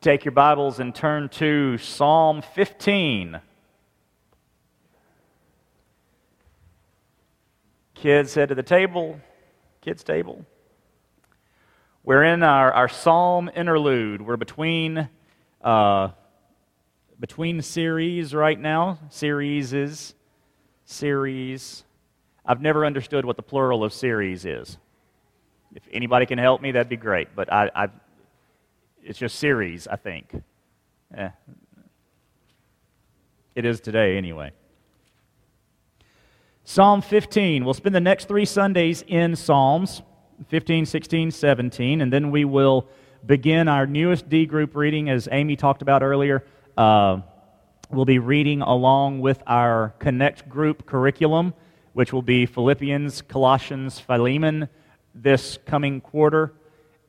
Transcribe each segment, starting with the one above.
Take your Bibles and turn to Psalm 15. Kids, head to the table. Kids' table. We're in our, our Psalm interlude. We're between, uh, between series right now. Series is series. I've never understood what the plural of series is. If anybody can help me, that'd be great. But I, I it's just series, I think. Eh. It is today, anyway. Psalm 15. We'll spend the next three Sundays in Psalms 15, 16, 17, and then we will begin our newest D group reading, as Amy talked about earlier. Uh, we'll be reading along with our Connect group curriculum, which will be Philippians, Colossians, Philemon this coming quarter.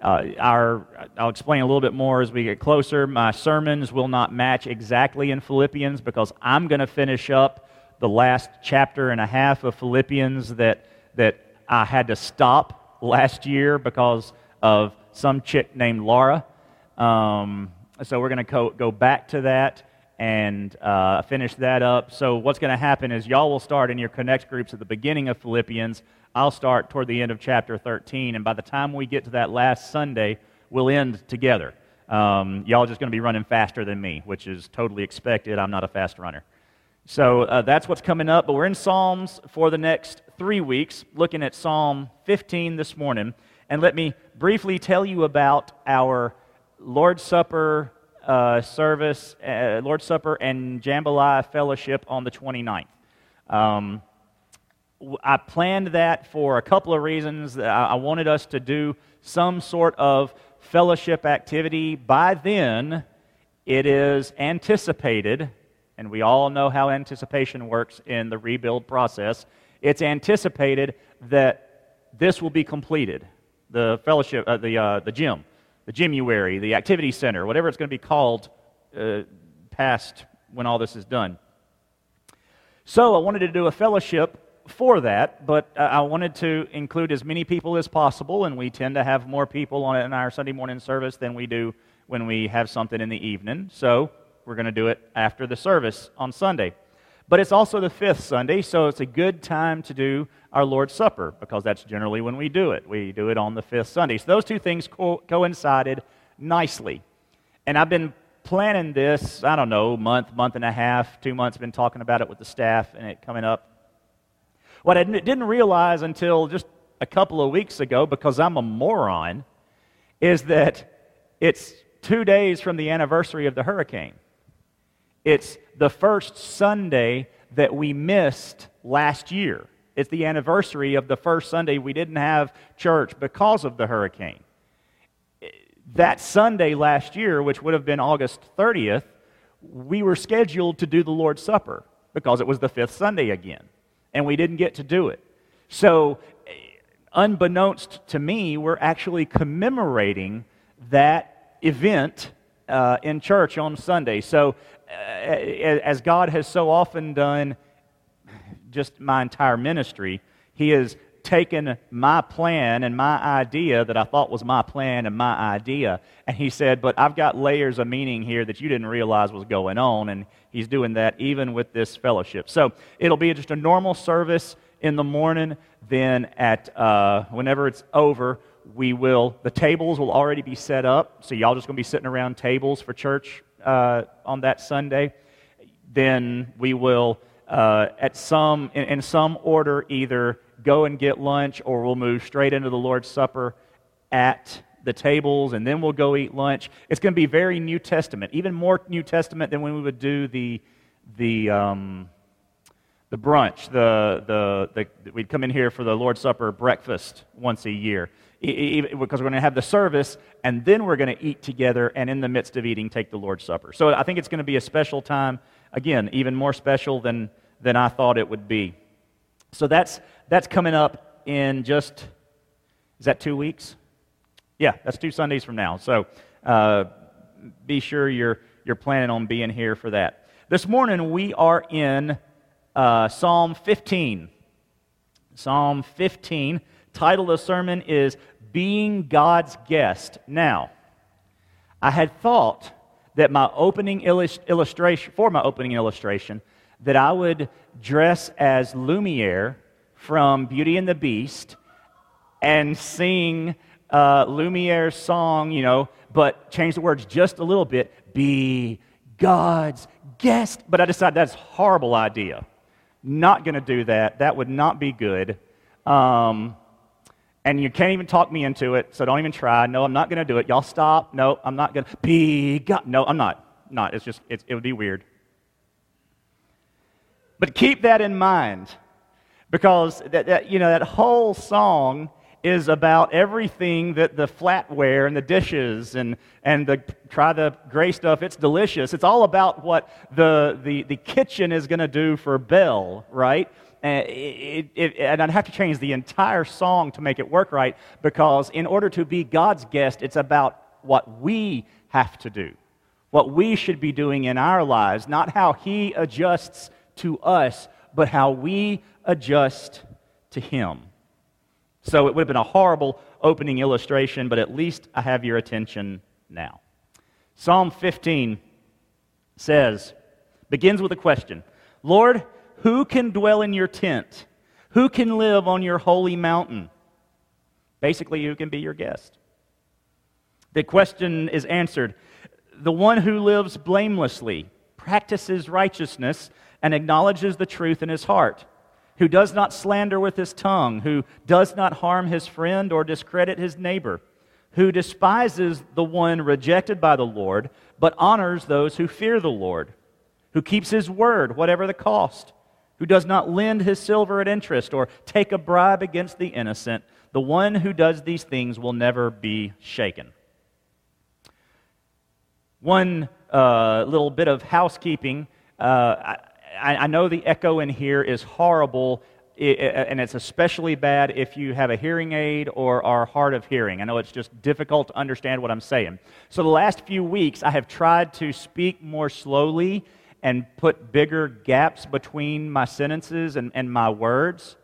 Uh, our, I'll explain a little bit more as we get closer. My sermons will not match exactly in Philippians because I'm going to finish up the last chapter and a half of Philippians that, that I had to stop last year because of some chick named Laura. Um, so we're going to go, go back to that and uh, finish that up. So what's going to happen is y'all will start in your connect groups at the beginning of Philippians. I'll start toward the end of chapter 13, and by the time we get to that last Sunday, we'll end together. Um, y'all just going to be running faster than me, which is totally expected. I'm not a fast runner. So uh, that's what's coming up. But we're in Psalms for the next three weeks, looking at Psalm 15 this morning. And let me briefly tell you about our Lord's Supper uh, service, uh, Lord's Supper and Jambalaya Fellowship on the 29th. Um, I planned that for a couple of reasons. I wanted us to do some sort of fellowship activity. By then, it is anticipated, and we all know how anticipation works in the rebuild process. It's anticipated that this will be completed the fellowship, uh, the, uh, the gym, the gymuary, the activity center, whatever it's going to be called uh, past when all this is done. So I wanted to do a fellowship for that, but uh, I wanted to include as many people as possible, and we tend to have more people on in our Sunday morning service than we do when we have something in the evening. So we're going to do it after the service on Sunday. But it's also the fifth Sunday, so it's a good time to do our Lord's Supper because that's generally when we do it. We do it on the fifth Sunday. So those two things co- coincided nicely. And I've been planning this, I don't know, month, month and a half, two months, been talking about it with the staff and it coming up what I didn't realize until just a couple of weeks ago, because I'm a moron, is that it's two days from the anniversary of the hurricane. It's the first Sunday that we missed last year. It's the anniversary of the first Sunday we didn't have church because of the hurricane. That Sunday last year, which would have been August 30th, we were scheduled to do the Lord's Supper because it was the fifth Sunday again and we didn't get to do it. So, unbeknownst to me, we're actually commemorating that event uh, in church on Sunday. So, uh, as God has so often done, just my entire ministry, He has taken my plan and my idea that I thought was my plan and my idea, and He said, But I've got layers of meaning here that you didn't realize was going on. And He's doing that even with this fellowship. So it'll be just a normal service in the morning. Then at uh, whenever it's over, we will the tables will already be set up. So y'all just gonna be sitting around tables for church uh, on that Sunday. Then we will uh, at some in, in some order either go and get lunch or we'll move straight into the Lord's Supper at the tables, and then we'll go eat lunch. It's going to be very New Testament, even more New Testament than when we would do the, the, um, the brunch. The, the, the, we'd come in here for the Lord's Supper breakfast once a year. because we're going to have the service, and then we're going to eat together, and in the midst of eating, take the Lord's Supper. So I think it's going to be a special time. Again, even more special than, than I thought it would be. So that's, that's coming up in just, is that two weeks? Yeah, that's two Sundays from now. So uh, be sure you're, you're planning on being here for that. This morning we are in uh, Psalm 15. Psalm 15. Title of the sermon is Being God's Guest. Now, I had thought that my opening illustration, for my opening illustration, that I would dress as Lumiere from Beauty and the Beast and sing uh, Lumiere's song, you know, but change the words just a little bit. Be God's guest. But I decided that's a horrible idea. Not going to do that. That would not be good. Um, and you can't even talk me into it, so don't even try. No, I'm not going to do it. Y'all stop. No, I'm not going to. Be God. No, I'm not. Not. It's just, it's, it would be weird. But keep that in mind because that, that, you know, that whole song is about everything that the flatware and the dishes and, and the try the gray stuff, it's delicious. It's all about what the, the, the kitchen is going to do for Belle, right? And, it, it, and I'd have to change the entire song to make it work right because in order to be God's guest, it's about what we have to do, what we should be doing in our lives, not how He adjusts to us, but how we adjust to Him. So it would have been a horrible opening illustration, but at least I have your attention now. Psalm 15 says, begins with a question Lord, who can dwell in your tent? Who can live on your holy mountain? Basically, who can be your guest? The question is answered the one who lives blamelessly, practices righteousness, and acknowledges the truth in his heart who does not slander with his tongue, who does not harm his friend or discredit his neighbor, who despises the one rejected by the Lord, but honors those who fear the Lord, who keeps his word, whatever the cost, who does not lend his silver at interest or take a bribe against the innocent. The one who does these things will never be shaken. One uh, little bit of housekeeping. Uh, I, I know the echo in here is horrible, and it's especially bad if you have a hearing aid or are hard of hearing. I know it's just difficult to understand what I'm saying. So, the last few weeks, I have tried to speak more slowly and put bigger gaps between my sentences and, and my words.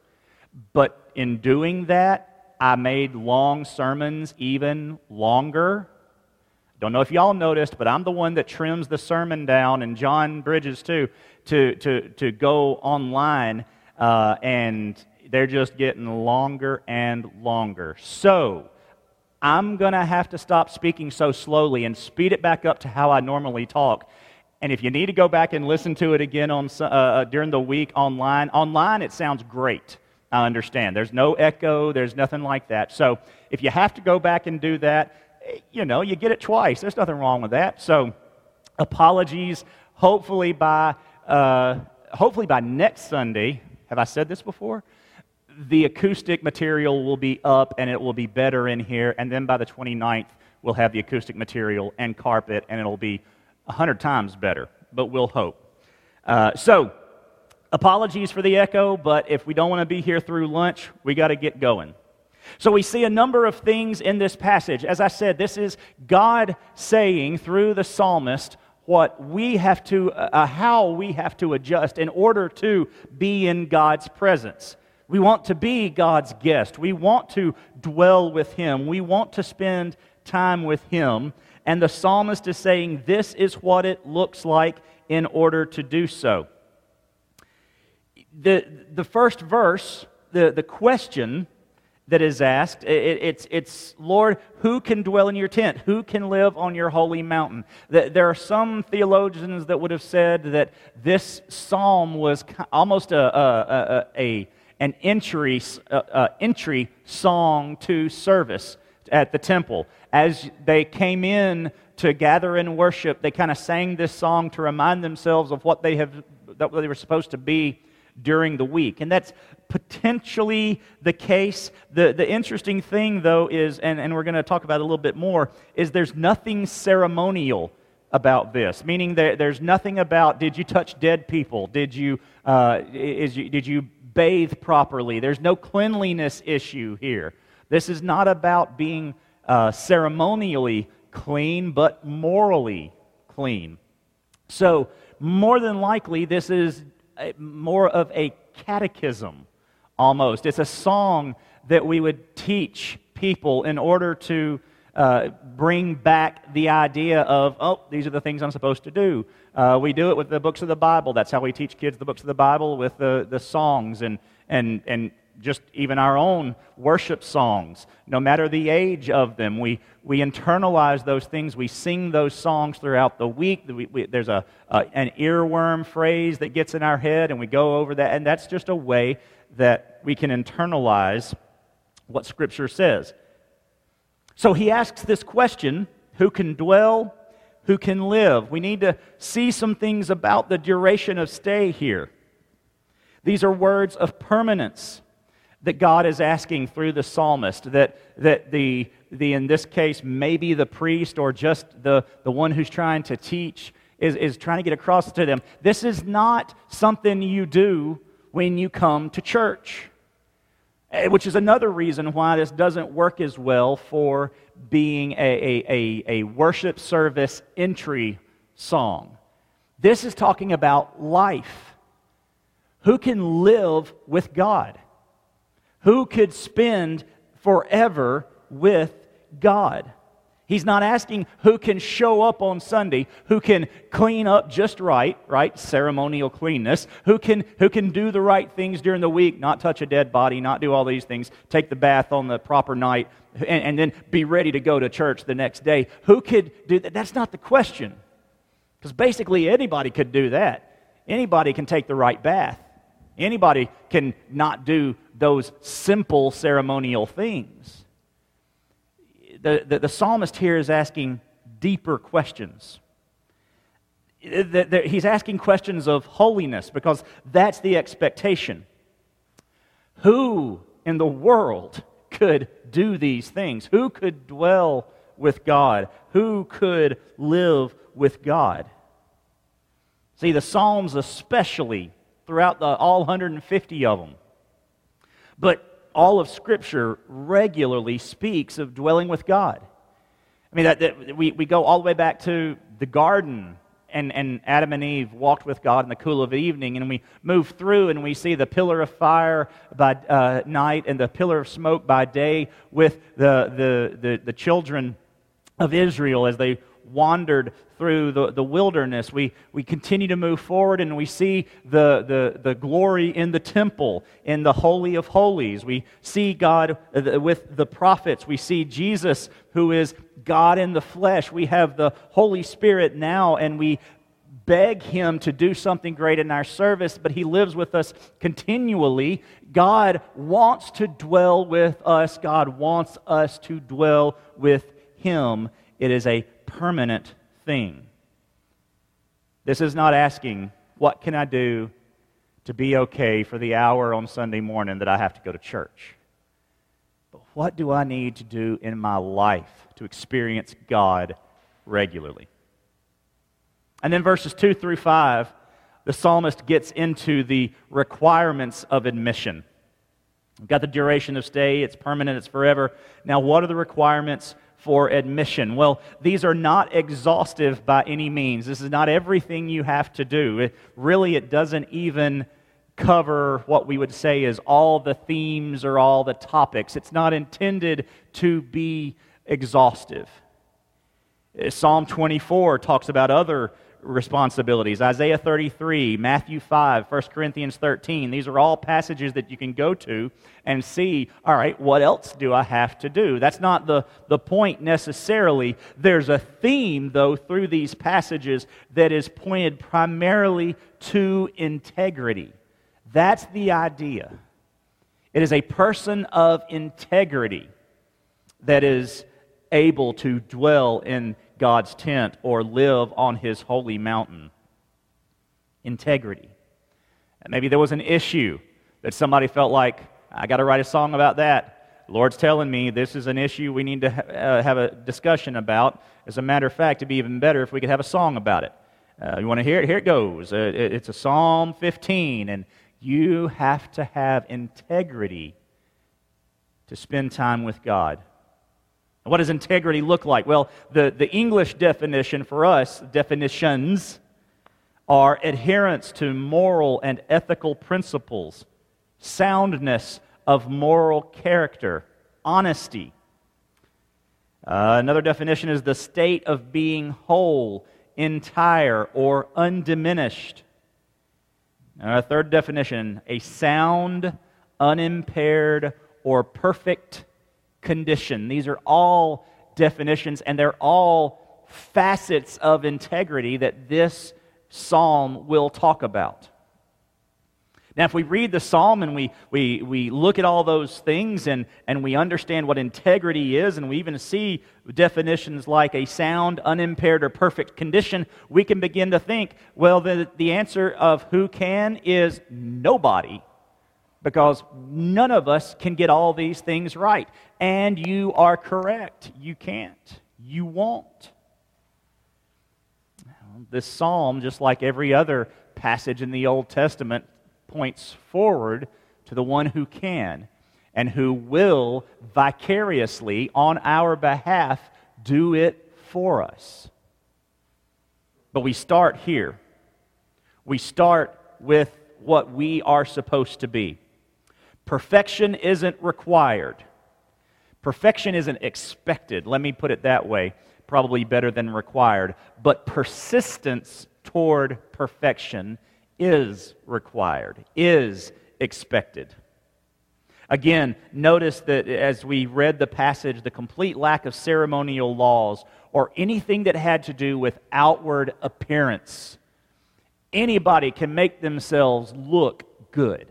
But in doing that, I made long sermons even longer. Don't know if y'all noticed, but I'm the one that trims the sermon down, and John Bridges too to, to, to go online, uh, and they're just getting longer and longer. So, I'm going to have to stop speaking so slowly and speed it back up to how I normally talk. And if you need to go back and listen to it again on, uh, uh, during the week online, online it sounds great. I understand. There's no echo, there's nothing like that. So if you have to go back and do that, you know, you get it twice. There's nothing wrong with that. So apologies. Hopefully by uh, hopefully by next Sunday, have I said this before? The acoustic material will be up and it will be better in here. And then by the 29th, we'll have the acoustic material and carpet and it'll be 100 times better. But we'll hope. Uh, so, apologies for the echo, but if we don't want to be here through lunch, we got to get going. So we see a number of things in this passage. As I said, this is God saying through the psalmist what we have to, uh, uh, how we have to adjust in order to be in God's presence. We want to be God's guest. We want to dwell with Him. We want to spend time with Him. And the psalmist is saying, This is what it looks like in order to do so. The, the first verse, the, the question that is asked. It, it's, it's, Lord, who can dwell in your tent? Who can live on your holy mountain? There are some theologians that would have said that this psalm was almost a, a, a, a an entry, entry song to service at the temple. As they came in to gather and worship, they kind of sang this song to remind themselves of what they, have, that they were supposed to be during the week. And that's potentially the case. The, the interesting thing, though, is, and, and we're going to talk about it a little bit more, is there's nothing ceremonial about this, meaning there's nothing about did you touch dead people? Did you, uh, is you, did you bathe properly? There's no cleanliness issue here. This is not about being uh, ceremonially clean, but morally clean. So, more than likely, this is more of a catechism almost. It's a song that we would teach people in order to uh, bring back the idea of, oh, these are the things I'm supposed to do. Uh, we do it with the books of the Bible. That's how we teach kids the books of the Bible with the, the songs and, and, and just even our own worship songs, no matter the age of them. We, we internalize those things. We sing those songs throughout the week. We, we, there's a, a, an earworm phrase that gets in our head, and we go over that. And that's just a way that we can internalize what Scripture says. So he asks this question who can dwell, who can live? We need to see some things about the duration of stay here. These are words of permanence that God is asking through the psalmist, that, that the, the, in this case, maybe the priest or just the, the one who's trying to teach is, is trying to get across to them. This is not something you do when you come to church, eh, which is another reason why this doesn't work as well for being a, a, a, a worship service entry song. This is talking about life. Who can live with God? Who could spend forever with God? He's not asking who can show up on Sunday, who can clean up just right, right? Ceremonial cleanness, who can, who can do the right things during the week, not touch a dead body, not do all these things, take the bath on the proper night, and, and then be ready to go to church the next day. Who could do that? That's not the question. Because basically, anybody could do that. Anybody can take the right bath. Anybody can not do those simple ceremonial things. The, the, the psalmist here is asking deeper questions. He's asking questions of holiness because that's the expectation. Who in the world could do these things? Who could dwell with God? Who could live with God? See, the Psalms, especially throughout the, all 150 of them, but all of Scripture regularly speaks of dwelling with God. I mean, that, that, we, we go all the way back to the garden, and, and Adam and Eve walked with God in the cool of the evening, and we move through and we see the pillar of fire by uh, night and the pillar of smoke by day with the, the, the, the children of Israel as they wandered through the, the wilderness. We, we continue to move forward and we see the, the, the glory in the temple, in the Holy of Holies. We see God uh, with the prophets. We see Jesus, who is God in the flesh. We have the Holy Spirit now, and we beg Him to do something great in our service, but He lives with us continually. God wants to dwell with us, God wants us to dwell with Him. It is a permanent thing. This is not asking, what can I do to be okay for the hour on Sunday morning that I have to go to church? But what do I need to do in my life to experience God regularly? And then verses 2 through 5, the psalmist gets into the requirements of admission. We've got the duration of stay, it's permanent, it's forever. Now, what are the requirements for admission. Well, these are not exhaustive by any means. This is not everything you have to do. It, really, it doesn't even cover what we would say is all the themes or all the topics. It's not intended to be exhaustive. Uh, Psalm 24 talks about other responsibilities. Isaiah 33, Matthew 5, 1 Corinthians 13. These are all passages that you can go to and see, all right, what else do I have to do? That's not the, the point necessarily. There's a theme, though, through these passages that is pointed primarily to integrity. That's the idea. It is a person of integrity that is able to dwell in God's tent or live on his holy mountain. Integrity. Maybe there was an issue that somebody felt like, I got to write a song about that. The Lord's telling me this is an issue we need to ha- uh, have a discussion about. As a matter of fact, it'd be even better if we could have a song about it. Uh, you want to hear it? Here it goes. Uh, it, it's a Psalm 15, and you have to have integrity to spend time with God. What does integrity look like? Well, the, the English definition for us, definitions, are adherence to moral and ethical principles, soundness of moral character, honesty. Uh, another definition is the state of being whole, entire, or undiminished. a third definition, a sound, unimpaired, or perfect condition. These are all definitions, and they're all facets of integrity that this psalm will talk about. Now, if we read the psalm and we, we, we look at all those things and, and we understand what integrity is, and we even see definitions like a sound, unimpaired, or perfect condition, we can begin to think, well, the, the answer of who can is nobody, because none of us can get all these things right. And you are correct. You can't. You won't. This psalm, just like every other passage in the Old Testament, points forward to the one who can and who will vicariously, on our behalf, do it for us. But we start here. We start with what we are supposed to be. Perfection isn't required. Perfection isn't expected. Let me put it that way. Probably better than required. But persistence toward perfection is required, is expected. Again, notice that as we read the passage, the complete lack of ceremonial laws or anything that had to do with outward appearance. Anybody can make themselves look good.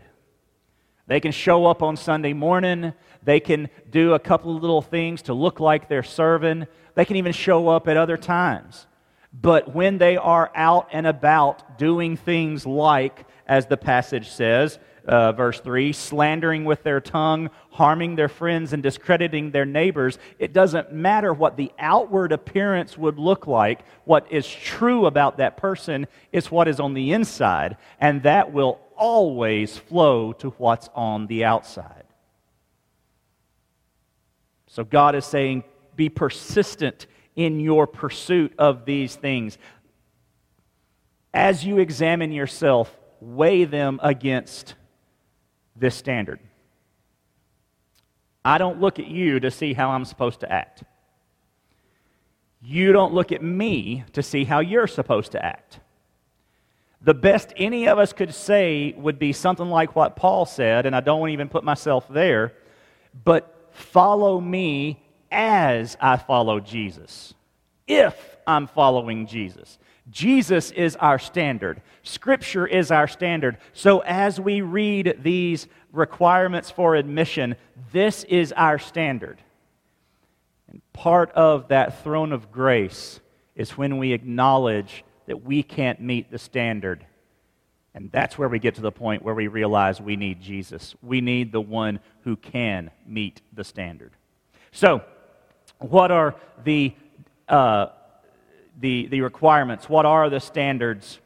They can show up on Sunday morning. They can do a couple of little things to look like they're serving. They can even show up at other times. But when they are out and about doing things like, as the passage says, uh, verse 3, slandering with their tongue, harming their friends, and discrediting their neighbors, it doesn't matter what the outward appearance would look like. What is true about that person is what is on the inside, and that will always flow to what's on the outside. So God is saying, be persistent in your pursuit of these things. As you examine yourself, weigh them against this standard. I don't look at you to see how I'm supposed to act. You don't look at me to see how you're supposed to act. The best any of us could say would be something like what Paul said, and I don't want to even put myself there, but follow me as I follow Jesus. If I'm following Jesus. Jesus is our standard. Scripture is our standard. So as we read these requirements for admission, this is our standard. And part of that throne of grace is when we acknowledge that we can't meet the standard. And that's where we get to the point where we realize we need Jesus. We need the one who can meet the standard. So, what are the, uh, the, the requirements? What are the standards?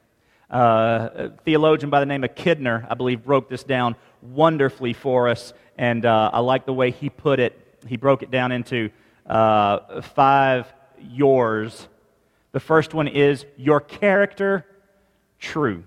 Uh, theologian by the name of Kidner, I believe, broke this down wonderfully for us, and uh, I like the way he put it. He broke it down into uh, five yours. The first one is your character true.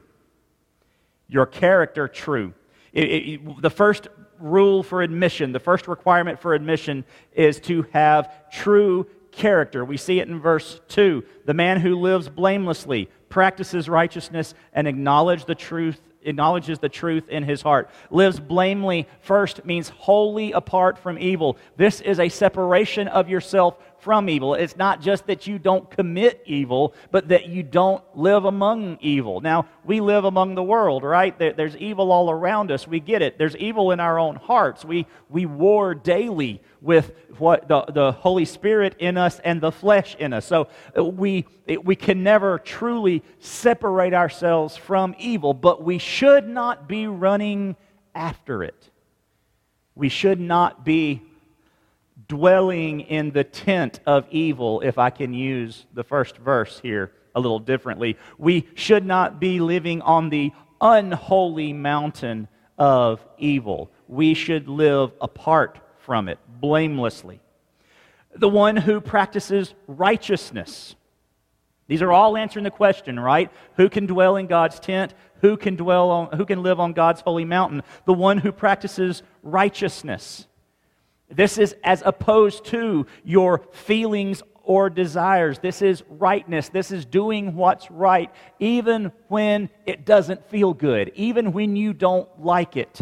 Your character true. It, it, the first rule for admission, the first requirement for admission is to have true character. We see it in verse 2. The man who lives blamelessly, practices righteousness, and acknowledge the truth, acknowledges the truth in his heart. Lives blamely first means wholly apart from evil. This is a separation of yourself from evil. It's not just that you don't commit evil, but that you don't live among evil. Now, we live among the world, right? There's evil all around us. We get it. There's evil in our own hearts. We, we war daily with what the, the Holy Spirit in us and the flesh in us. So uh, we, we can never truly separate ourselves from evil, but we should not be running after it. We should not be dwelling in the tent of evil, if I can use the first verse here a little differently. We should not be living on the unholy mountain of evil. We should live apart from it, blamelessly. The one who practices righteousness. These are all answering the question, right? Who can dwell in God's tent? Who can dwell on who can live on God's holy mountain? The one who practices righteousness. This is as opposed to your feelings or desires. This is rightness. This is doing what's right, even when it doesn't feel good, even when you don't like it,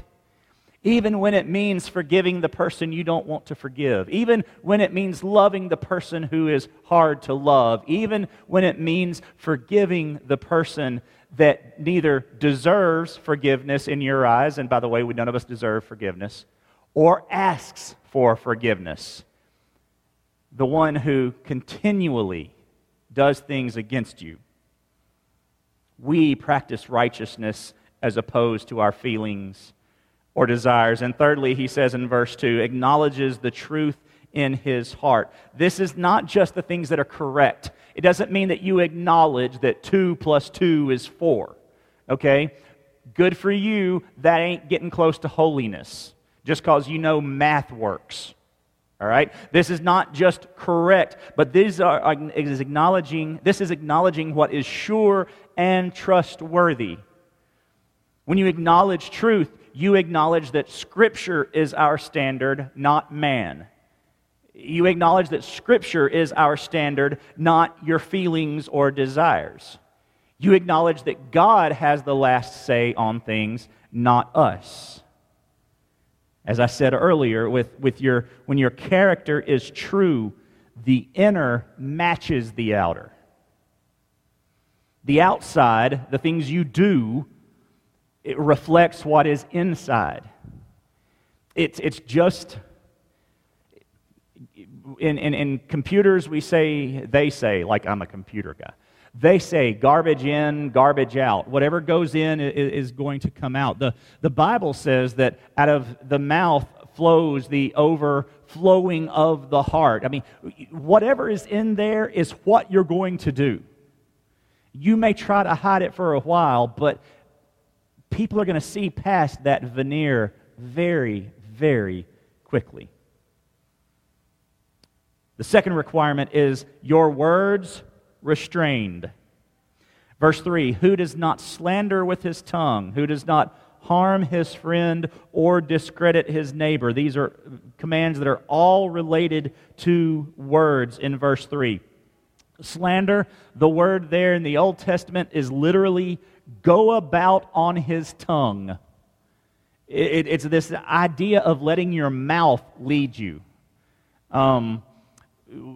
even when it means forgiving the person you don't want to forgive, even when it means loving the person who is hard to love, even when it means forgiving the person that neither deserves forgiveness in your eyes, and by the way, we none of us deserve forgiveness, or asks for forgiveness the one who continually does things against you. We practice righteousness as opposed to our feelings or desires. And thirdly, he says in verse 2 acknowledges the truth in his heart. This is not just the things that are correct. It doesn't mean that you acknowledge that 2 plus 2 is 4. Okay? Good for you, that ain't getting close to holiness just because you know math works. All right? This is not just correct, but these are, uh, is acknowledging, this is acknowledging what is sure and trustworthy. When you acknowledge truth, you acknowledge that Scripture is our standard, not man. You acknowledge that Scripture is our standard, not your feelings or desires. You acknowledge that God has the last say on things, not us. As I said earlier, with, with your, when your character is true, the inner matches the outer. The outside, the things you do, it reflects what is inside. It's, it's just, in, in, in computers, we say, they say, like I'm a computer guy. They say garbage in, garbage out. Whatever goes in is going to come out. The, the Bible says that out of the mouth flows the overflowing of the heart. I mean, whatever is in there is what you're going to do. You may try to hide it for a while, but people are going to see past that veneer very, very quickly. The second requirement is your words restrained. Verse 3 Who does not slander with his tongue, who does not harm his friend or discredit his neighbor. These are commands that are all related to words in verse 3. Slander, the word there in the Old Testament is literally go about on his tongue. It, it, it's this idea of letting your mouth lead you. Um,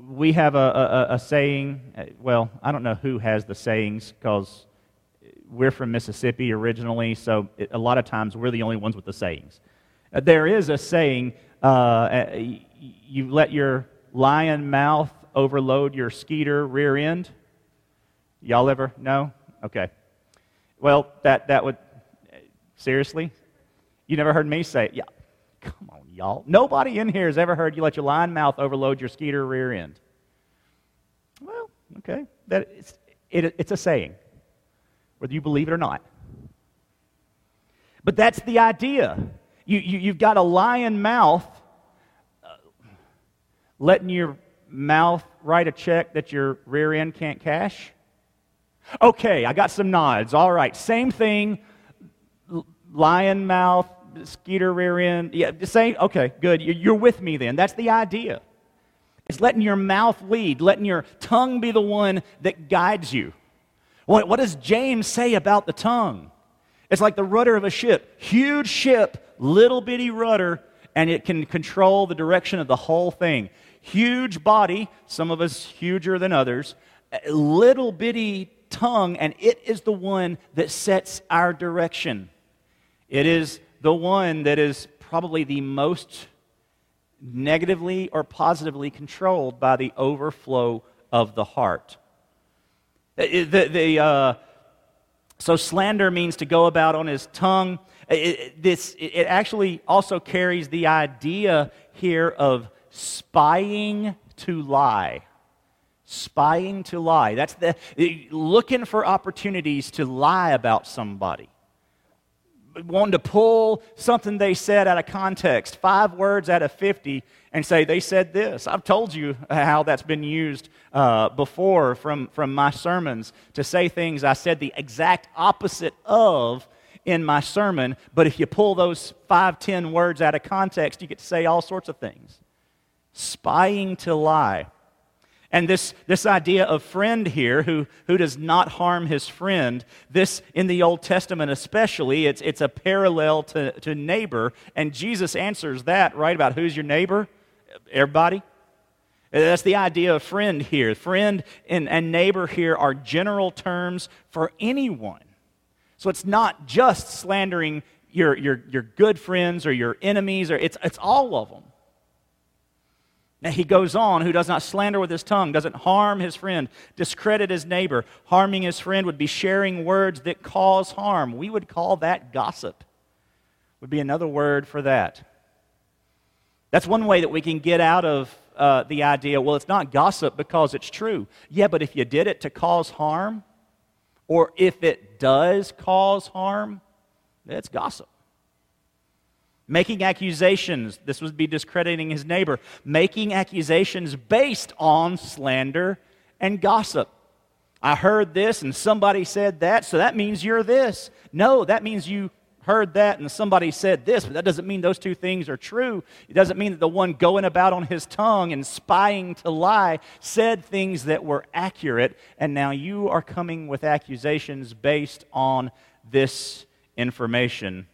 we have a, a, a, saying. Well, I don't know who has the sayings because we're from Mississippi originally, so it, a lot of times we're the only ones with the sayings. Uh, there is a saying uh, uh you let your lion mouth overload your skeeter rear end. Y'all ever? No? Okay. Well, that, that would. Seriously? You never heard me say it? Yeah. Come on y'all. Nobody in here has ever heard you let your lion mouth overload your skeeter rear end. Well, okay. That, it's, it, it's a saying, whether you believe it or not. But that's the idea. You, you, you've got a lion mouth uh, letting your mouth write a check that your rear end can't cash. Okay, I got some nods. All right, same thing. Lion mouth skeeter rear end. Yeah, same. okay, good. You're with me then. That's the idea. It's letting your mouth lead, letting your tongue be the one that guides you. What, what does James say about the tongue? It's like the rudder of a ship. Huge ship, little bitty rudder, and it can control the direction of the whole thing. Huge body, some of us huger than others, little bitty tongue, and it is the one that sets our direction. It is the one that is probably the most negatively or positively controlled by the overflow of the heart. The, the, uh, so slander means to go about on his tongue. It, this, it actually also carries the idea here of spying to lie. Spying to lie. That's the looking for opportunities to lie about somebody wanting to pull something they said out of context, five words out of 50, and say, they said this. I've told you how that's been used uh, before from, from my sermons to say things I said the exact opposite of in my sermon, but if you pull those five, ten words out of context, you get to say all sorts of things. spying to lie. And this, this idea of friend here, who, who does not harm his friend, this in the Old Testament especially, it's, it's a parallel to, to neighbor. And Jesus answers that, right, about who's your neighbor? Everybody. That's the idea of friend here. Friend and, and neighbor here are general terms for anyone. So it's not just slandering your, your, your good friends or your enemies, or it's, it's all of them. He goes on, who does not slander with his tongue, doesn't harm his friend, discredit his neighbor. Harming his friend would be sharing words that cause harm. We would call that gossip, would be another word for that. That's one way that we can get out of uh, the idea well, it's not gossip because it's true. Yeah, but if you did it to cause harm, or if it does cause harm, it's gossip. Making accusations, this would be discrediting his neighbor. Making accusations based on slander and gossip. I heard this and somebody said that, so that means you're this. No, that means you heard that and somebody said this, but that doesn't mean those two things are true. It doesn't mean that the one going about on his tongue and spying to lie said things that were accurate, and now you are coming with accusations based on this information.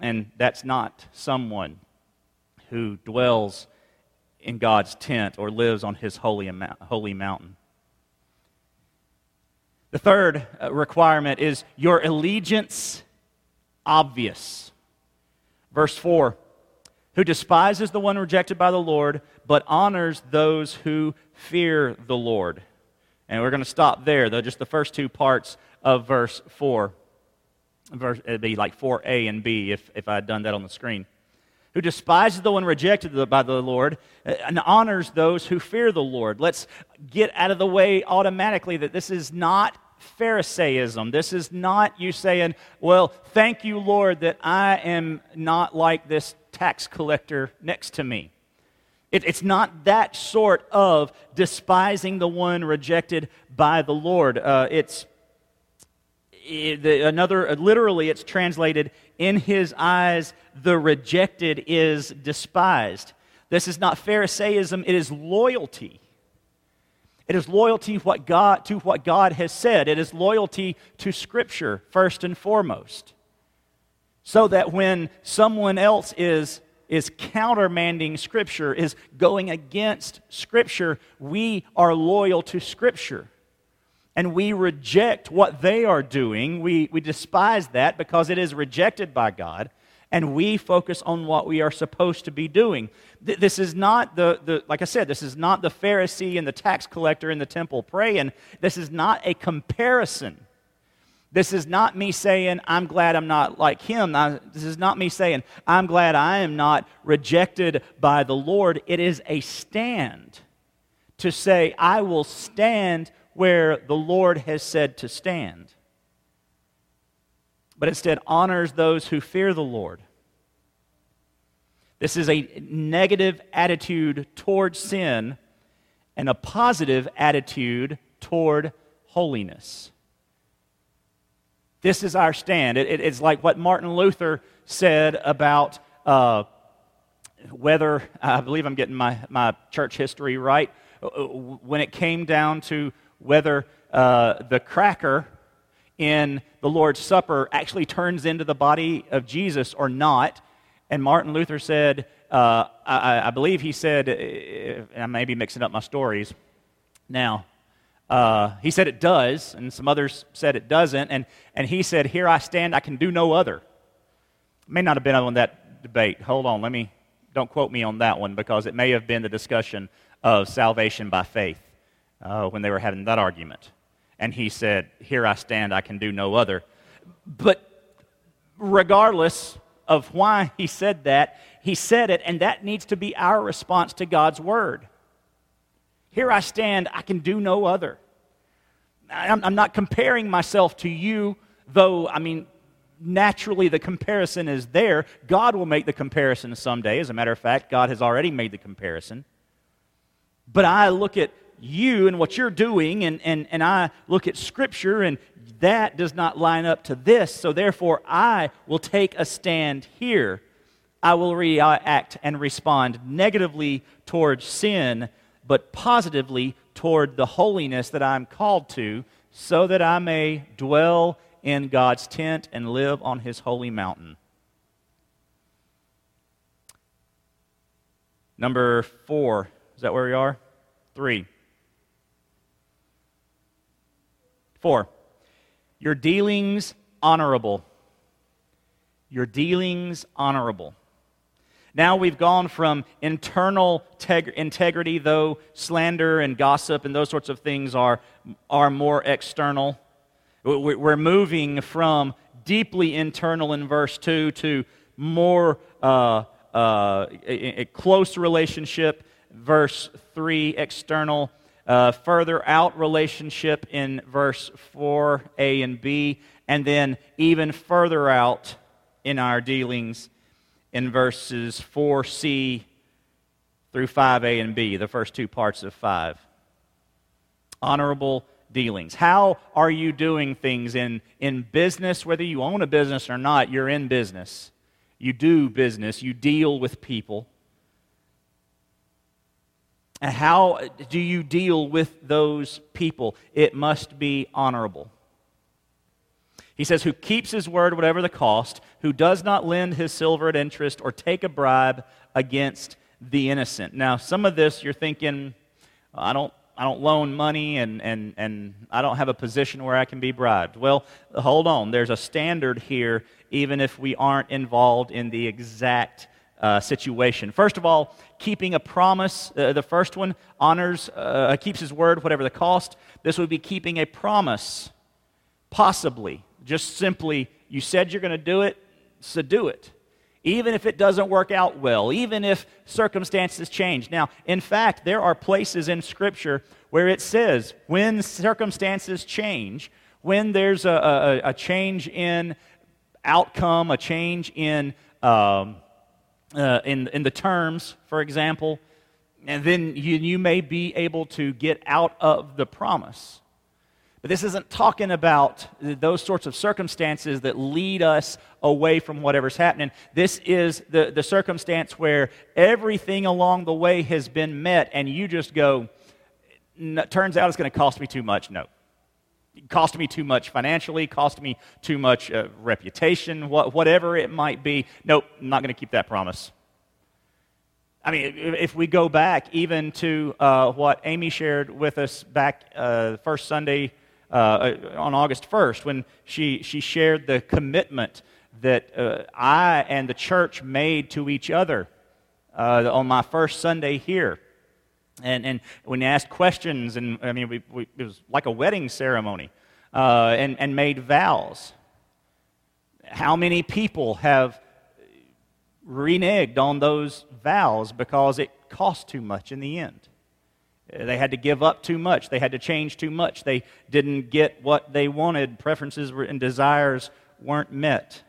And that's not someone who dwells in God's tent or lives on his holy, holy mountain. The third uh, requirement is your allegiance obvious. Verse 4 Who despises the one rejected by the Lord, but honors those who fear the Lord. And we're going to stop there, though, just the first two parts of verse 4 verse, it'd be like 4a and b if, if I had done that on the screen. Who despises the one rejected by the Lord uh, and honors those who fear the Lord. Let's get out of the way automatically that this is not Pharisaism. This is not you saying, Well, thank you, Lord, that I am not like this tax collector next to me. It, it's not that sort of despising the one rejected by the Lord. Uh, it's the, another, uh, literally, it's translated, in his eyes, the rejected is despised. This is not Pharisaism, it is loyalty. It is loyalty what God, to what God has said. It is loyalty to Scripture, first and foremost. So that when someone else is, is countermanding Scripture, is going against Scripture, we are loyal to Scripture and we reject what they are doing. We, we despise that because it is rejected by God, and we focus on what we are supposed to be doing. This is not the, the, like I said, this is not the Pharisee and the tax collector in the temple praying. This is not a comparison. This is not me saying, I'm glad I'm not like him. This is not me saying, I'm glad I am not rejected by the Lord. It is a stand to say, I will stand where the Lord has said to stand, but instead honors those who fear the Lord. This is a negative attitude toward sin and a positive attitude toward holiness. This is our stand. It, it, it's like what Martin Luther said about uh, whether, I believe I'm getting my, my church history right, uh, when it came down to whether uh, the cracker in the Lord's Supper actually turns into the body of Jesus or not. And Martin Luther said, uh, I, I, believe he said, uh, I may be mixing up my stories now. Uh, he said it does, and some others said it doesn't. And, and he said, Here I stand, I can do no other. May not have been on that debate. Hold on, let me, don't quote me on that one because it may have been the discussion of salvation by faith uh, when they were having that argument. And he said, Here I stand, I can do no other. But regardless of why he said that, he said it, and that needs to be our response to God's word. Here I stand, I can do no other. I'm, I'm not comparing myself to you, though, I mean, naturally the comparison is there. God will make the comparison someday. As a matter of fact, God has already made the comparison. But I look at you and what you're doing, and, and, and I look at Scripture, and that does not line up to this. So therefore, I will take a stand here I will react and respond negatively towards sin, but positively toward the holiness that I'm called to, so that I may dwell in God's tent and live on his holy mountain. Number four. Is that where we are? Three. Four. Your dealings honorable. Your dealings honorable. Now we've gone from internal teg- integrity, though slander and gossip and those sorts of things are, are more external. We're moving from deeply internal in verse 2 to more uh, uh, a, a, close relationship, verse 3, external. Uh, further out relationship in verse 4a and b, and then even further out in our dealings in verses 4c through 5a and b, the first two parts of 5. Honorable dealings. How are you doing things in, in business? Whether you own a business or not, you're in business. You do business, you deal with people. And how do you deal with those people? It must be honorable. He says, Who keeps his word, whatever the cost, who does not lend his silver at interest or take a bribe against the innocent. Now, some of this you're thinking, I don't I don't loan money and, and, and I don't have a position where I can be bribed. Well, hold on. There's a standard here, even if we aren't involved in the exact uh, situation. First of all, keeping a promise. Uh, the first one honors, uh, keeps his word, whatever the cost. This would be keeping a promise, possibly. Just simply, you said you're going to do it, so do it even if it doesn't work out well, even if circumstances change. Now, in fact, there are places in Scripture where it says when circumstances change, when there's a, a, a change in outcome, a change in, um, uh, in, in the terms, for example, and then you, you may be able to get out of the promise. But this isn't talking about those sorts of circumstances that lead us away from whatever's happening. This is the, the circumstance where everything along the way has been met, and you just go, turns out it's going to cost me too much. No. Cost me too much financially, cost me too much uh, reputation, wh- whatever it might be. Nope, I'm not going to keep that promise. I mean, if we go back even to uh, what Amy shared with us back uh, first Sunday uh, on August 1st when she, she shared the commitment that uh, I and the church made to each other uh, on my first Sunday here. And, and when you asked questions, and I mean, we, we, it was like a wedding ceremony, uh, and, and made vows. How many people have reneged on those vows because it cost too much in the end? They had to give up too much. They had to change too much. They didn't get what they wanted. Preferences and desires weren't met.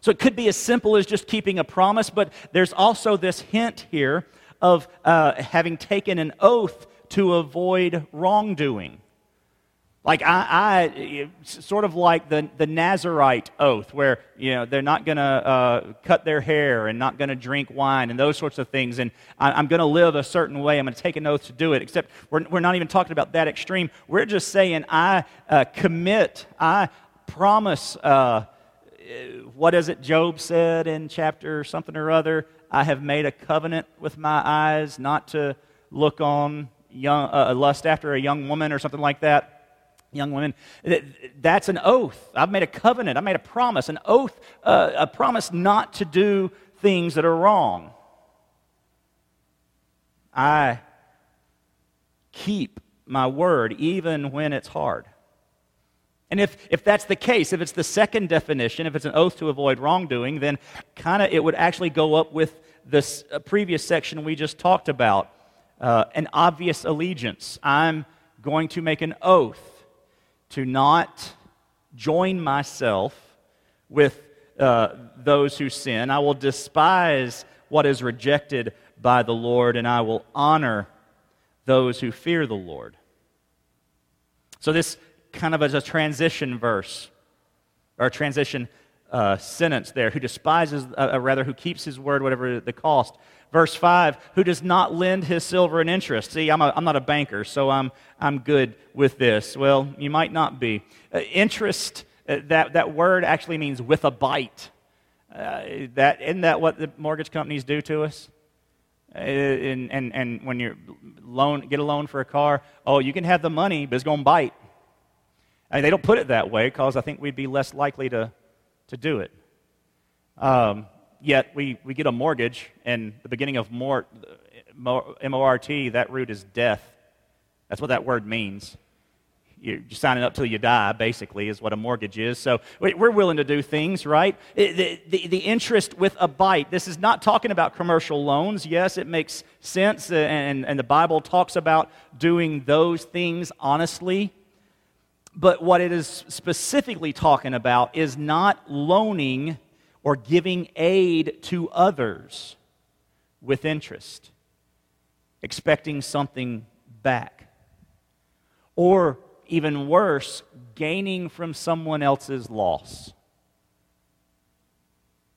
So it could be as simple as just keeping a promise, but there's also this hint here of uh, having taken an oath to avoid wrongdoing. Like I, I, sort of like the, the Nazarite oath, where you know they're not going to uh, cut their hair and not going to drink wine and those sorts of things, and I, am going to live a certain way. I'm going to take an oath to do it. Except we're, we're not even talking about that extreme. We're just saying I uh, commit, I promise. Uh, what is it Job said in chapter something or other? I have made a covenant with my eyes not to look on young, uh, lust after a young woman or something like that young women. That's an oath. I've made a covenant. I made a promise, an oath, uh, a promise not to do things that are wrong. I keep my word even when it's hard. And if, if that's the case, if it's the second definition, if it's an oath to avoid wrongdoing, then kind of it would actually go up with this uh, previous section we just talked about uh, an obvious allegiance. I'm going to make an oath to not join myself with uh, those who sin. I will despise what is rejected by the Lord, and I will honor those who fear the Lord. So, this kind of is a transition verse, or a transition uh, sentence there, who despises, uh, uh, rather, who keeps his word, whatever the cost. Verse 5, who does not lend his silver and interest. See, I'm, a, I'm not a banker, so I'm, I'm good with this. Well, you might not be. Uh, interest, uh, that, that word actually means with a bite. Uh, that, isn't that what the mortgage companies do to us? And, and, and when you loan, get a loan for a car, oh, you can have the money, but it's going to bite. They don't put it that way because I think we'd be less likely to, to do it. Um, yet we, we get a mortgage, and the beginning of mort, M O R T, that root is death. That's what that word means. You're signing up till you die, basically, is what a mortgage is. So we're willing to do things, right? The, the, the interest with a bite. This is not talking about commercial loans. Yes, it makes sense, uh, and, and the Bible talks about doing those things honestly. But what it is specifically talking about is not loaning or giving aid to others with interest, expecting something back. Or even worse, gaining from someone else's loss.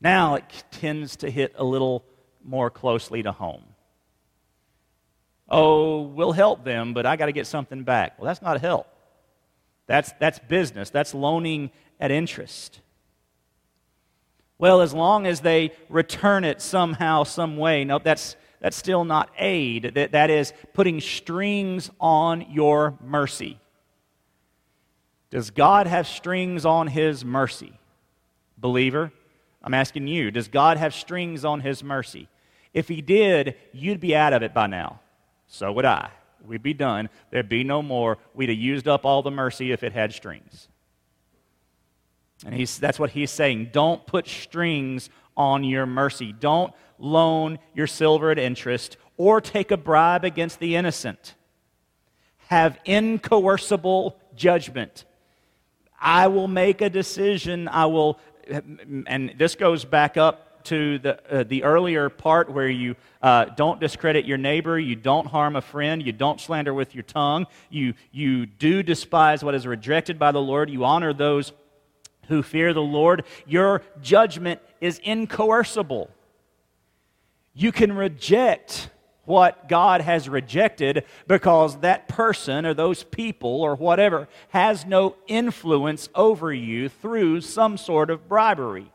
Now it tends to hit a little more closely to home. Oh, we'll help them, but I got to get something back. Well, that's not help. That's, that's business. That's loaning at interest. Well, as long as they return it somehow, some way, no, that's, that's still not aid. That, that is putting strings on your mercy. Does God have strings on his mercy? Believer, I'm asking you, does God have strings on his mercy? If he did, you'd be out of it by now. So would I. We'd be done. There'd be no more. We'd have used up all the mercy if it had strings. And he's, that's what he's saying. Don't put strings on your mercy. Don't loan your silver at interest or take a bribe against the innocent. Have incoercible judgment. I will make a decision. I will, and this goes back up to the, uh, the earlier part where you uh, don't discredit your neighbor, you don't harm a friend, you don't slander with your tongue, you, you do despise what is rejected by the Lord, you honor those who fear the Lord. Your judgment is incoercible. You can reject what God has rejected because that person or those people or whatever has no influence over you through some sort of bribery.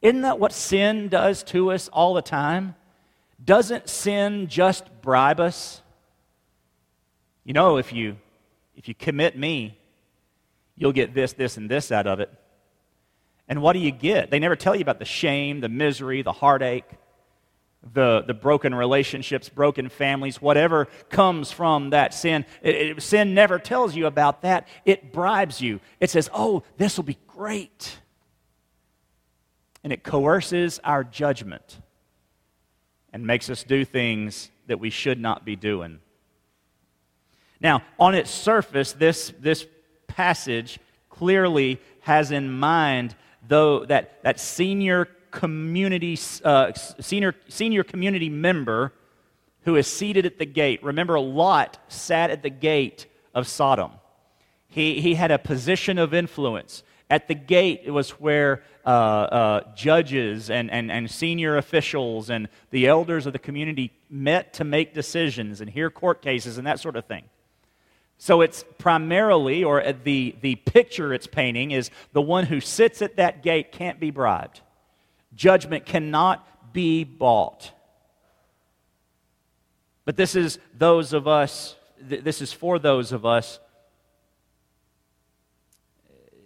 Isn't that what sin does to us all the time? Doesn't sin just bribe us? You know, if you if you commit me, you'll get this, this, and this out of it. And what do you get? They never tell you about the shame, the misery, the heartache, the, the broken relationships, broken families, whatever comes from that sin. It, it, sin never tells you about that. It bribes you. It says, oh, this will be great and it coerces our judgment and makes us do things that we should not be doing. Now, on its surface, this, this passage clearly has in mind though that, that senior community uh, senior, senior community member who is seated at the gate. Remember, Lot sat at the gate of Sodom. He, he had a position of influence. At the gate, it was where uh, uh, judges and, and, and senior officials and the elders of the community met to make decisions and hear court cases and that sort of thing. So it's primarily, or the, the picture it's painting, is the one who sits at that gate can't be bribed. Judgment cannot be bought. But this is those of us, this is for those of us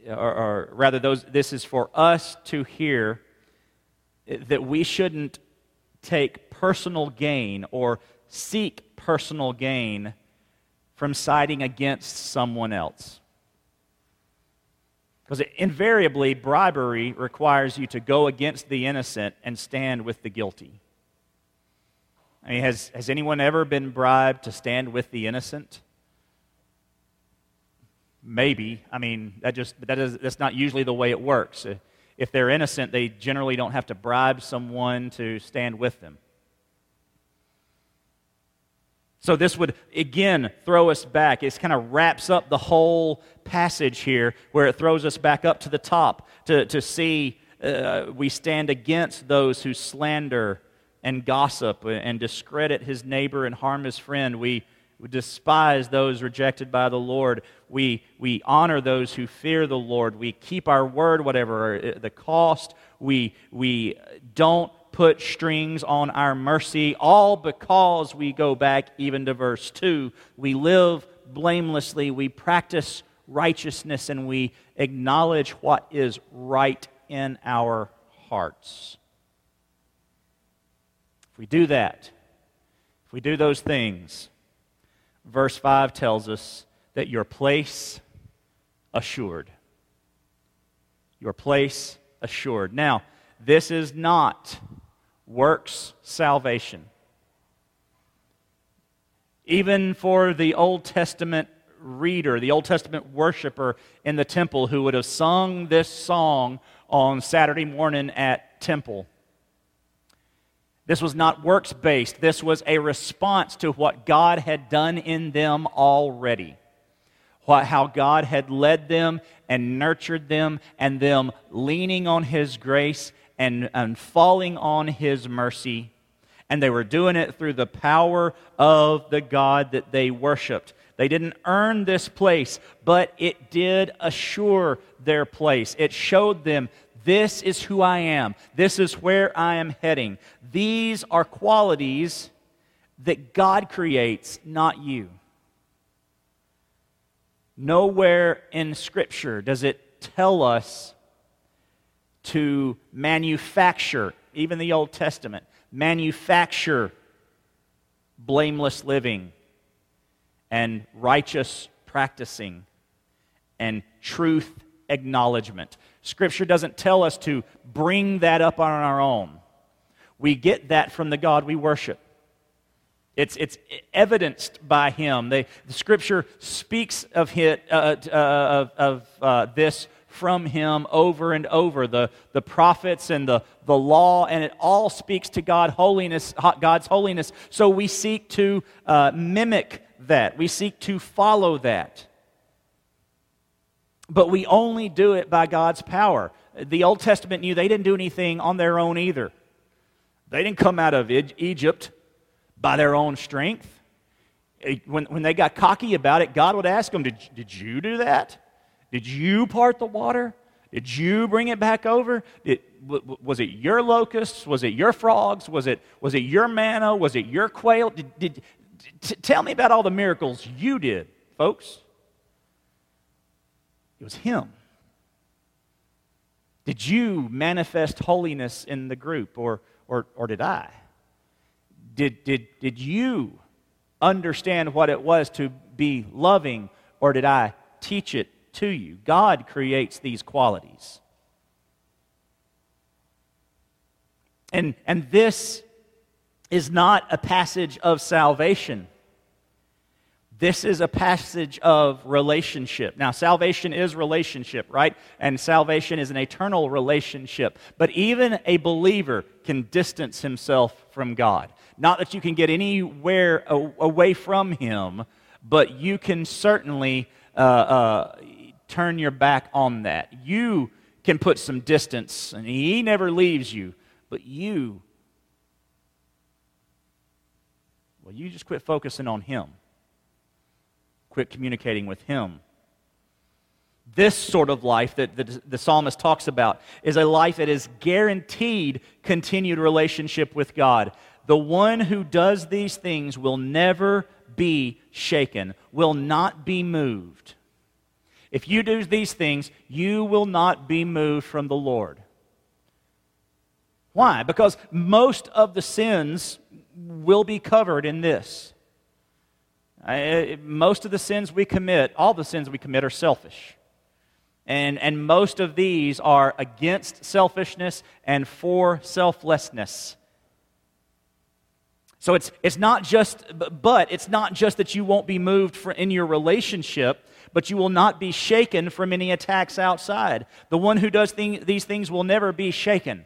or, or rather, those, this is for us to hear that we shouldn't take personal gain or seek personal gain from siding against someone else. Because invariably, bribery requires you to go against the innocent and stand with the guilty. I mean, has, has anyone ever been bribed to stand with the innocent? Maybe. I mean, that just that is that's not usually the way it works. If they're innocent, they generally don't have to bribe someone to stand with them. So this would again throw us back. It kind of wraps up the whole passage here where it throws us back up to the top to, to see uh, we stand against those who slander and gossip and discredit his neighbor and harm his friend. We, we despise those rejected by the Lord. We, we honor those who fear the Lord. We keep our word, whatever the cost. We, we don't put strings on our mercy, all because we go back even to verse 2. We live blamelessly, we practice righteousness, and we acknowledge what is right in our hearts. If we do that, if we do those things, verse 5 tells us that your place assured. Your place assured. Now, this is not works salvation. Even for the Old Testament reader, the Old Testament worshiper in the temple who would have sung this song on Saturday morning at temple. This was not works based. This was a response to what God had done in them already. What, how God had led them and nurtured them, and them leaning on His grace and, and falling on His mercy. And they were doing it through the power of the God that they worshiped. They didn't earn this place, but it did assure their place. It showed them this is who I am, this is where I am heading. These are qualities that God creates, not you. Nowhere in Scripture does it tell us to manufacture, even the Old Testament, manufacture blameless living and righteous practicing and truth acknowledgement. Scripture doesn't tell us to bring that up on our own. We get that from the God we worship. It's, it's evidenced by him. They, the scripture speaks of, hit, uh, uh, of, of uh, this from him over and over the, the prophets and the, the law and it all speaks to god holiness god's holiness so we seek to uh, mimic that we seek to follow that but we only do it by god's power the old testament knew they didn't do anything on their own either they didn't come out of egypt by their own strength when, when they got cocky about it god would ask them did, did you do that did you part the water? Did you bring it back over? Did, was it your locusts? Was it your frogs? Was it, was it your manna? Was it your quail? Did, did, t- tell me about all the miracles you did, folks. It was Him. Did you manifest holiness in the group, or, or, or did I? Did, did, did you understand what it was to be loving, or did I teach it to you. God creates these qualities. And, and this is not a passage of salvation. This is a passage of relationship. Now, salvation is relationship, right? And salvation is an eternal relationship. But even a believer can distance himself from God. Not that you can get anywhere away from Him, but you can certainly uh, uh, turn your back on that. You can put some distance, and He never leaves you, but you, well, you just quit focusing on Him, quit communicating with Him. This sort of life that the, the psalmist talks about is a life that is guaranteed continued relationship with God. The one who does these things will never be shaken, will not be moved. If you do these things, you will not be moved from the Lord. Why? Because most of the sins will be covered in this. Most of the sins we commit, all the sins we commit, are selfish. And, and most of these are against selfishness and for selflessness. So it's, it's not just, but it's not just that you won't be moved for, in your relationship but you will not be shaken from any attacks outside. The one who does thing, these things will never be shaken.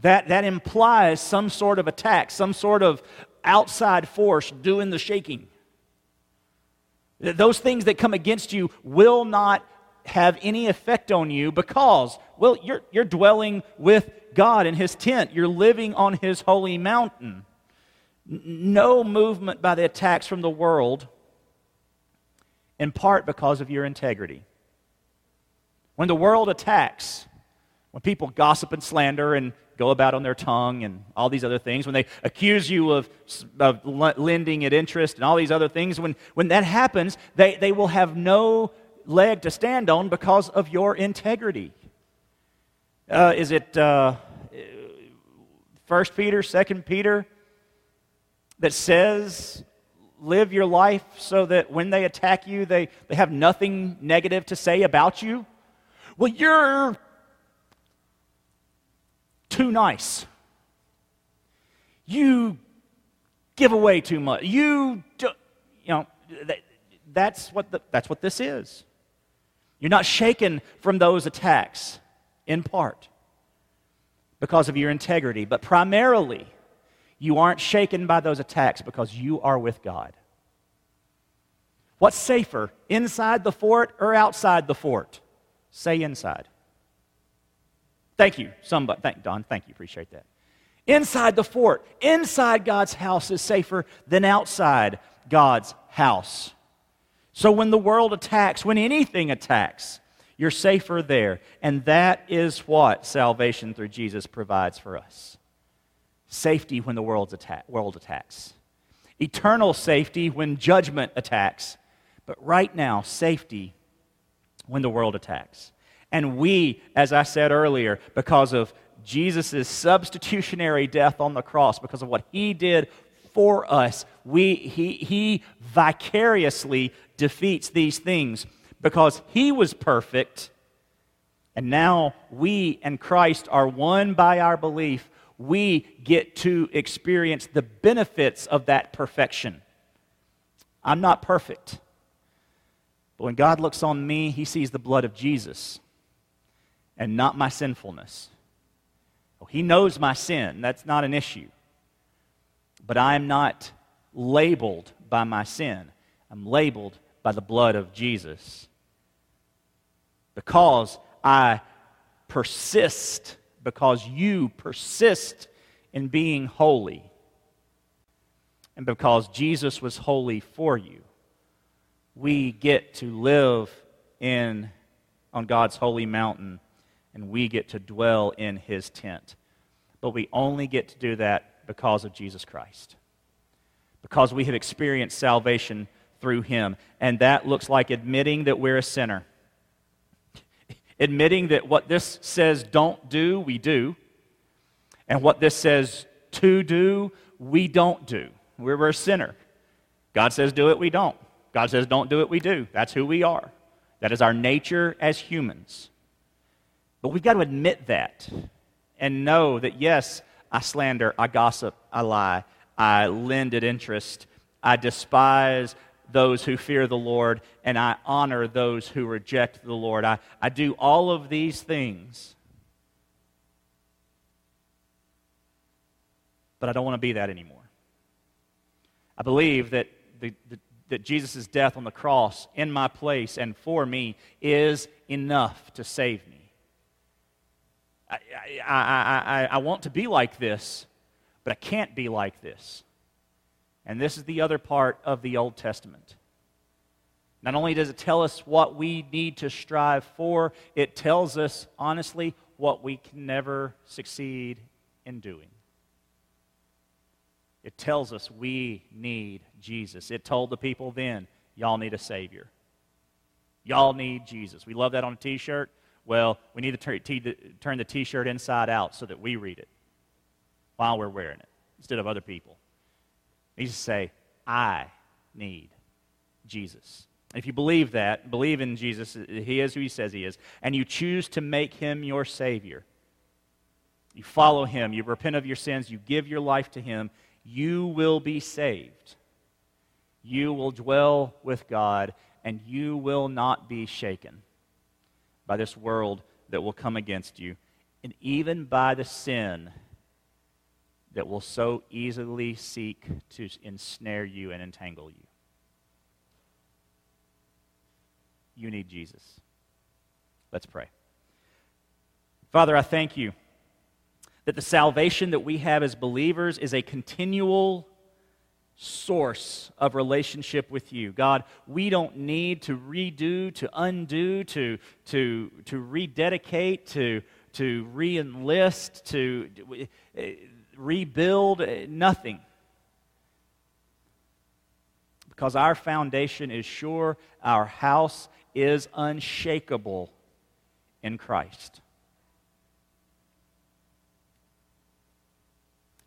That, that implies some sort of attack, some sort of outside force doing the shaking. Those things that come against you will not have any effect on you because, well, you're, you're dwelling with God in His tent. You're living on His holy mountain. No movement by the attacks from the world, in part because of your integrity. When the world attacks, when people gossip and slander and go about on their tongue and all these other things, when they accuse you of, of lending at interest and all these other things, when, when that happens, they, they will have no leg to stand on because of your integrity. Uh, is it uh, 1 Peter, 2 Peter that says, live your life so that when they attack you, they, they have nothing negative to say about you? Well, you're too nice. You give away too much. You, do, you know, that, that's, what the, that's what this is. You're not shaken from those attacks, in part, because of your integrity, but primarily, you aren't shaken by those attacks because you are with God. What's safer, inside the fort or outside the fort? Say inside. Thank you, somebody. Thank Don. Thank you. Appreciate that. Inside the fort, inside God's house is safer than outside God's house. So when the world attacks, when anything attacks, you're safer there. And that is what salvation through Jesus provides for us safety when the world's attack, world attacks, eternal safety when judgment attacks. But right now, safety when the world attacks. And we, as I said earlier, because of Jesus' substitutionary death on the cross, because of what he did for us, we, he, he vicariously defeats these things because he was perfect. And now we and Christ are one by our belief. We get to experience the benefits of that perfection. I'm not perfect. But when God looks on me, he sees the blood of Jesus and not my sinfulness. Well, he knows my sin. That's not an issue. But I am not labeled by my sin. I'm labeled by the blood of Jesus. Because I persist, because you persist in being holy, and because Jesus was holy for you, we get to live in on God's holy mountain and we get to dwell in his tent. But we only get to do that because of Jesus Christ. Because we have experienced salvation through him. And that looks like admitting that we're a sinner. admitting that what this says don't do, we do. And what this says to do, we don't do. We're, we're a sinner. God says do it, we don't. God says don't do it, we do. That's who we are. That is our nature as humans. But we've got to admit that and know that, yes, I slander, I gossip, I lie, I lend at interest, I despise those who fear the Lord, and I honor those who reject the Lord. I, I do all of these things. But I don't want to be that anymore. I believe that, the, the, that Jesus' death on the cross in my place and for me is enough to save me. I, I, I, I want to be like this, but I can't be like this. And this is the other part of the Old Testament. Not only does it tell us what we need to strive for, it tells us, honestly, what we can never succeed in doing. It tells us we need Jesus. It told the people then, y'all need a Savior. Y'all need Jesus. We love that on a t shirt. Well, we need to turn the t shirt inside out so that we read it while we're wearing it instead of other people. He just say, I need Jesus. If you believe that, believe in Jesus, He is who He says He is, and you choose to make Him your Savior, you follow Him, you repent of your sins, you give your life to Him, you will be saved. You will dwell with God, and you will not be shaken by this world that will come against you, and even by the sin that will so easily seek to ensnare you and entangle you. You need Jesus. Let's pray. Father, I thank you that the salvation that we have as believers is a continual source of relationship with you. God, we don't need to redo, to undo, to, to, to rededicate, to, to re enlist, to uh, rebuild, uh, nothing. Because our foundation is sure, our house is unshakable in Christ.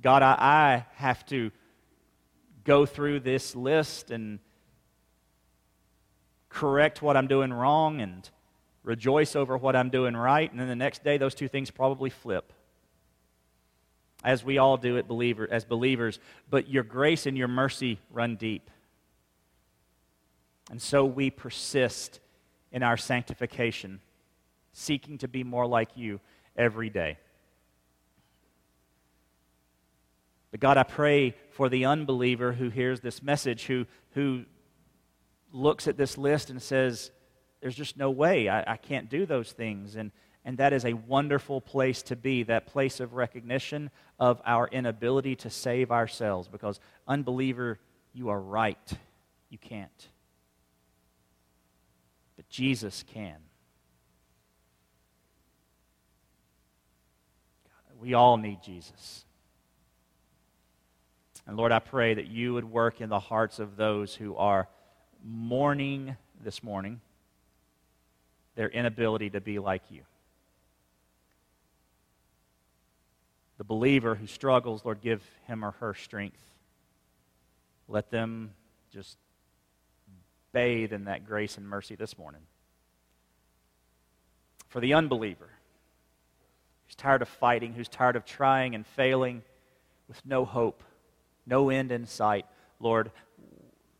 God, I, I have to go through this list and correct what I'm doing wrong and rejoice over what I'm doing right, and then the next day those two things probably flip. As we all do it believer, as believers, but your grace and your mercy run deep. And so we persist in our sanctification, seeking to be more like you every day. But God, I pray for the unbeliever who hears this message, who, who looks at this list and says, There's just no way. I, I can't do those things. And, and that is a wonderful place to be, that place of recognition of our inability to save ourselves. Because, unbeliever, you are right. You can't. But Jesus can. We all need Jesus. And Lord, I pray that you would work in the hearts of those who are mourning this morning their inability to be like you. The believer who struggles, Lord, give him or her strength. Let them just bathe in that grace and mercy this morning. For the unbeliever who's tired of fighting, who's tired of trying and failing with no hope no end in sight. Lord,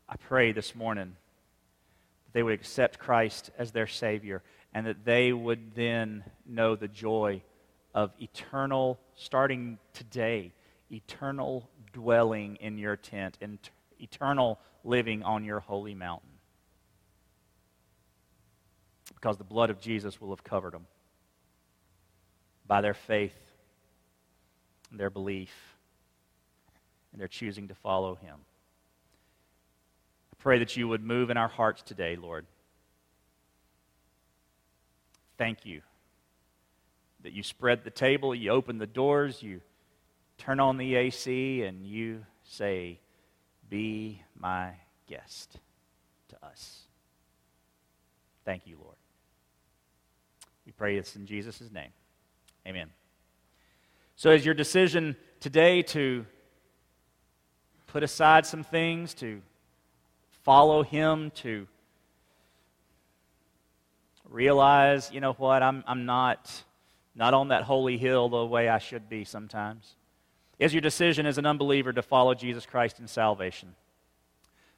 I pray this morning that they would accept Christ as their Savior and that they would then know the joy of eternal, starting today, eternal dwelling in your tent and eternal living on your holy mountain. Because the blood of Jesus will have covered them by their faith and their belief and they're choosing to follow him. I pray that you would move in our hearts today, Lord. Thank you that you spread the table, you open the doors, you turn on the AC, and you say, Be my guest to us. Thank you, Lord. We pray this in Jesus' name. Amen. So, as your decision today to put aside some things, to follow Him, to realize, you know what, I'm, I'm not, not on that holy hill the way I should be sometimes. Is your decision as an unbeliever to follow Jesus Christ in salvation?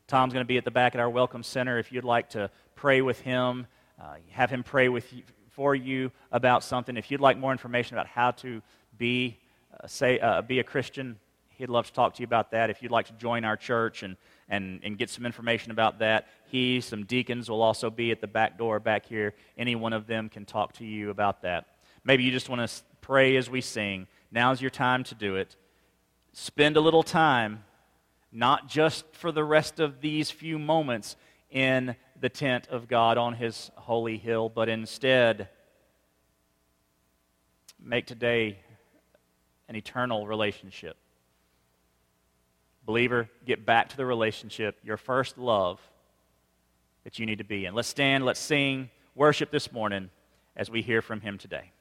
Tom's going to be at the back at our Welcome Center. If you'd like to pray with him, uh, have him pray with you, for you about something. If you'd like more information about how to be, uh, say, uh, be a Christian, He'd love to talk to you about that. If you'd like to join our church and, and, and get some information about that, he, some deacons will also be at the back door back here. Any one of them can talk to you about that. Maybe you just want to pray as we sing. Now's your time to do it. Spend a little time, not just for the rest of these few moments in the tent of God on his holy hill, but instead make today an eternal relationship Believer, get back to the relationship, your first love that you need to be in. Let's stand, let's sing, worship this morning as we hear from him today.